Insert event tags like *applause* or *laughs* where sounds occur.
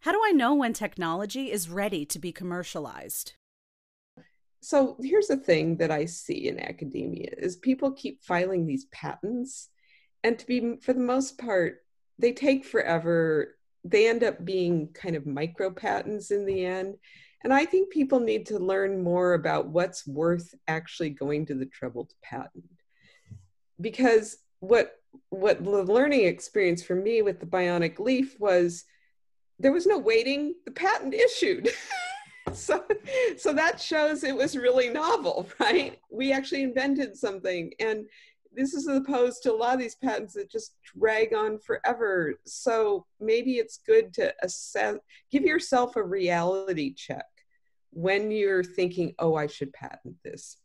How do I know when technology is ready to be commercialized? So here's the thing that I see in academia is people keep filing these patents and to be for the most part they take forever. They end up being kind of micro patents in the end. And I think people need to learn more about what's worth actually going to the trouble to patent. Because what what the learning experience for me with the bionic leaf was there was no waiting the patent issued. *laughs* So so that shows it was really novel *laughs* right? We actually invented something and this is opposed to a lot of these patents that just drag on forever. So maybe it's good to assess give yourself a reality check when you're thinking oh i should patent this